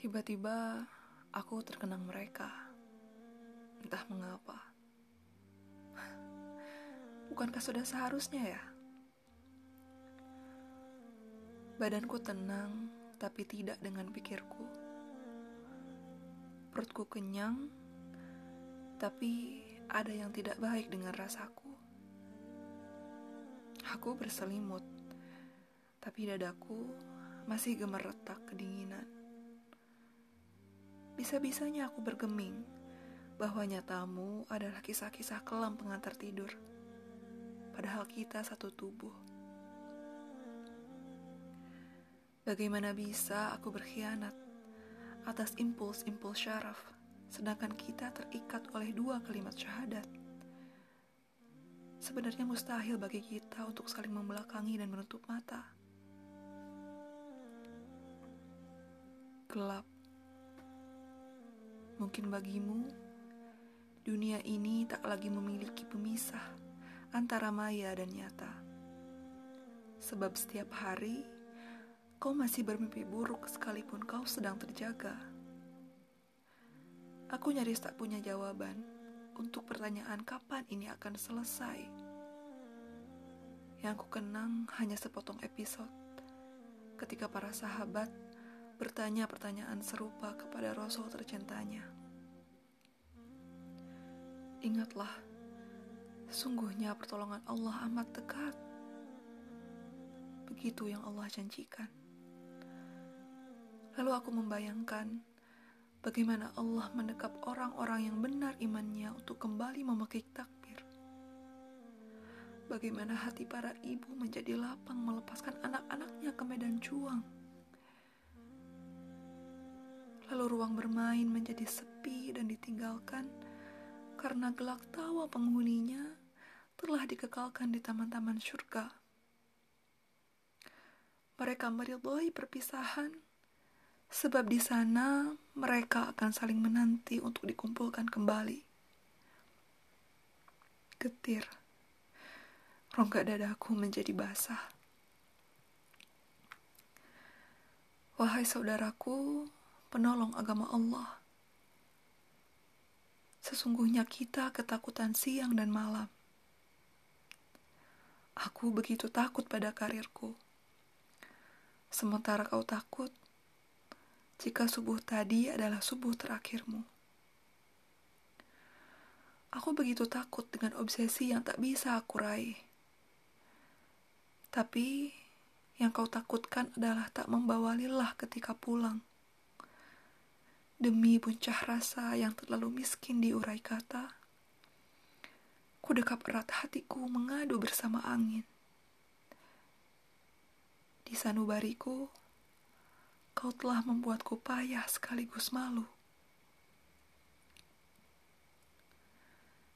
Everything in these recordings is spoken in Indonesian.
Tiba-tiba aku terkenang mereka. Entah mengapa. Bukankah sudah seharusnya ya? Badanku tenang, tapi tidak dengan pikirku. Perutku kenyang, tapi ada yang tidak baik dengan rasaku. Aku berselimut, tapi dadaku masih gemeretak kedinginan. Bisa-bisanya aku bergeming bahwa nyatamu adalah kisah-kisah kelam pengantar tidur. Padahal kita satu tubuh. Bagaimana bisa aku berkhianat atas impuls-impuls syaraf, sedangkan kita terikat oleh dua kalimat syahadat? Sebenarnya mustahil bagi kita untuk saling membelakangi dan menutup mata. Gelap Mungkin bagimu, dunia ini tak lagi memiliki pemisah antara maya dan nyata. Sebab setiap hari, kau masih bermimpi buruk sekalipun kau sedang terjaga. Aku nyaris tak punya jawaban untuk pertanyaan kapan ini akan selesai. Yang ku kenang hanya sepotong episode ketika para sahabat bertanya pertanyaan serupa kepada Rasul tercintanya. Ingatlah, sungguhnya pertolongan Allah amat dekat. Begitu yang Allah janjikan. Lalu aku membayangkan bagaimana Allah mendekap orang-orang yang benar imannya untuk kembali memakai takbir. Bagaimana hati para ibu menjadi lapang melepaskan anak-anaknya ke medan juang Lalu ruang bermain menjadi sepi dan ditinggalkan karena gelak tawa penghuninya telah dikekalkan di taman-taman surga. Mereka meridhoi perpisahan sebab di sana mereka akan saling menanti untuk dikumpulkan kembali. Getir. Rongga dadaku menjadi basah. Wahai saudaraku, penolong agama Allah. Sesungguhnya kita ketakutan siang dan malam. Aku begitu takut pada karirku. Sementara kau takut jika subuh tadi adalah subuh terakhirmu. Aku begitu takut dengan obsesi yang tak bisa aku raih. Tapi yang kau takutkan adalah tak membawa lilah ketika pulang. Demi puncah rasa yang terlalu miskin diurai kata, ku dekap erat hatiku mengadu bersama angin. Di sanubariku, kau telah membuatku payah sekaligus malu.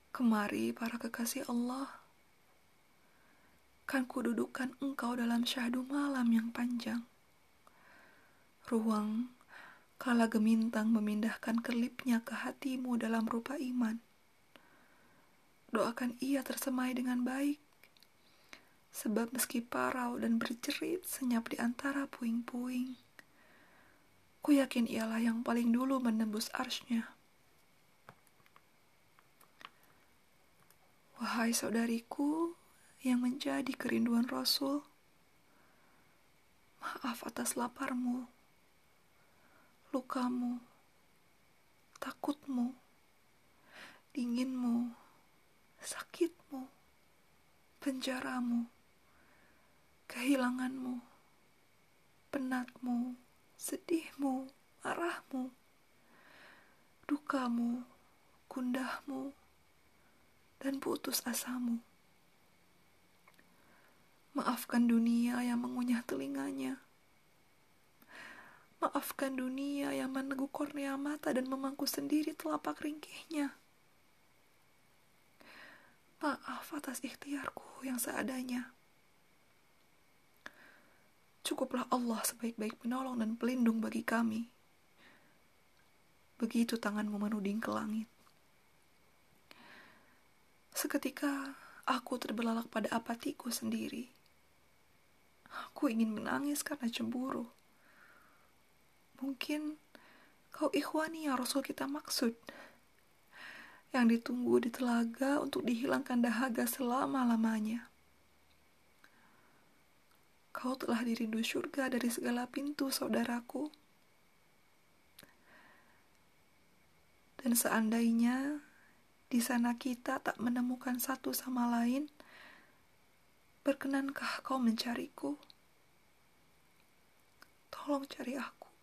Kemari para kekasih Allah, kan kududukan engkau dalam syahdu malam yang panjang. Ruang kala gemintang memindahkan kelipnya ke hatimu dalam rupa iman. Doakan ia tersemai dengan baik, sebab meski parau dan berjerit senyap di antara puing-puing, ku yakin ialah yang paling dulu menembus arsnya. Wahai saudariku yang menjadi kerinduan Rasul, maaf atas laparmu lukamu, takutmu, dinginmu, sakitmu, penjaramu, kehilanganmu, penatmu, sedihmu, marahmu, dukamu, kundahmu, dan putus asamu. Maafkan dunia yang mengunyah telinganya Maafkan dunia yang meneguk kornea mata dan memangku sendiri telapak ringkihnya. Maaf atas ikhtiarku yang seadanya. Cukuplah Allah sebaik-baik penolong dan pelindung bagi kami. Begitu tanganmu menuding ke langit. Seketika aku terbelalak pada apatiku sendiri. Aku ingin menangis karena cemburu. Mungkin Kau ikhwani yang Rasul kita maksud. Yang ditunggu di telaga untuk dihilangkan dahaga selama-lamanya. Kau telah dirindu surga dari segala pintu, saudaraku. Dan seandainya di sana kita tak menemukan satu sama lain, berkenankah kau mencariku? Tolong cari aku.